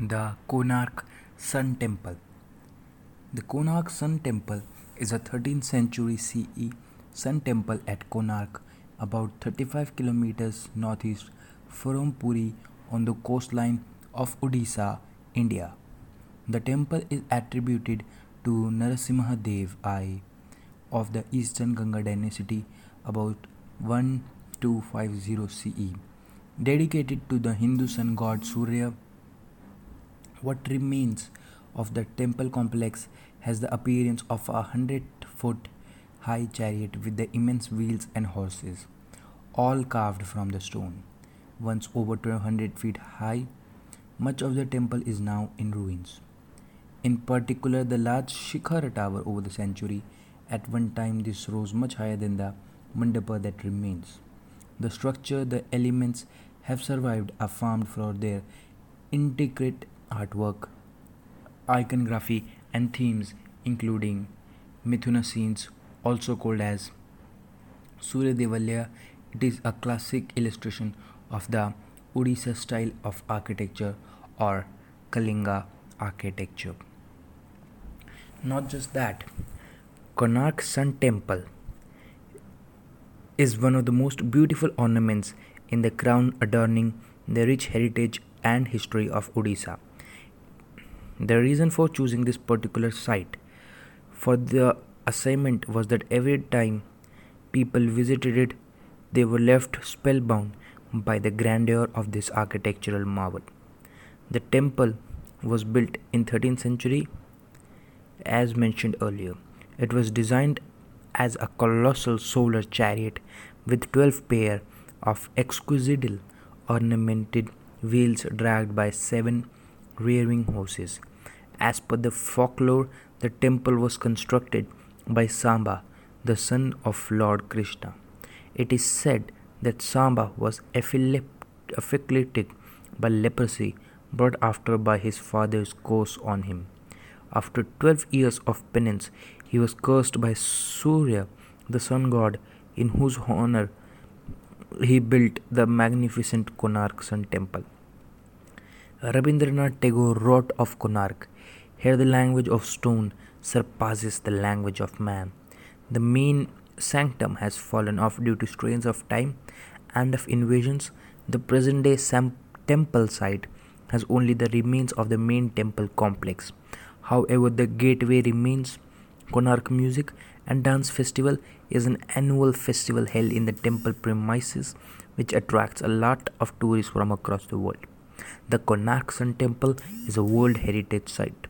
The Konark Sun Temple. The Konark Sun Temple is a 13th century CE sun temple at Konark, about 35 kilometers northeast from Puri on the coastline of Odisha, India. The temple is attributed to Narasimha Dev I of the Eastern Ganga dynasty about 1250 CE, dedicated to the Hindu sun god Surya what remains of the temple complex has the appearance of a hundred foot high chariot with the immense wheels and horses, all carved from the stone. Once over 200 feet high, much of the temple is now in ruins. In particular, the large Shikhara tower over the century, at one time this rose much higher than the mandapa that remains. The structure, the elements have survived are farmed for their intricate artwork, iconography, and themes, including Mithuna scenes, also called as Surya Devalya. It is a classic illustration of the Odisha style of architecture or Kalinga architecture. Not just that, Konark Sun Temple is one of the most beautiful ornaments in the crown adorning the rich heritage and history of Odisha. The reason for choosing this particular site for the assignment was that every time people visited it, they were left spellbound by the grandeur of this architectural marvel. The temple was built in 13th century as mentioned earlier. It was designed as a colossal solar chariot with 12 pair of exquisitely ornamented wheels dragged by seven rearing horses. As per the folklore, the temple was constructed by Samba, the son of Lord Krishna. It is said that Samba was afflicted by leprosy brought after by his father's curse on him. After twelve years of penance, he was cursed by Surya, the sun god, in whose honor he built the magnificent Konark Sun Temple. Rabindranath Tagore wrote of Konark Here the language of stone surpasses the language of man. The main sanctum has fallen off due to strains of time and of invasions. The present day temple site has only the remains of the main temple complex. However, the gateway remains. Konark Music and Dance Festival is an annual festival held in the temple premises which attracts a lot of tourists from across the world. The Konark Sun Temple is a World Heritage Site.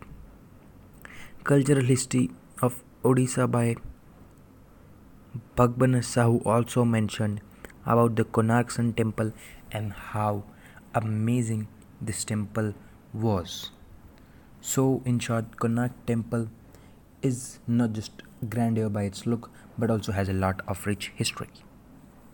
Cultural History of Odisha by Bhagwan Sahu also mentioned about the Konark Sun Temple and how amazing this temple was. So, in short, Konark Temple is not just grandeur by its look but also has a lot of rich history.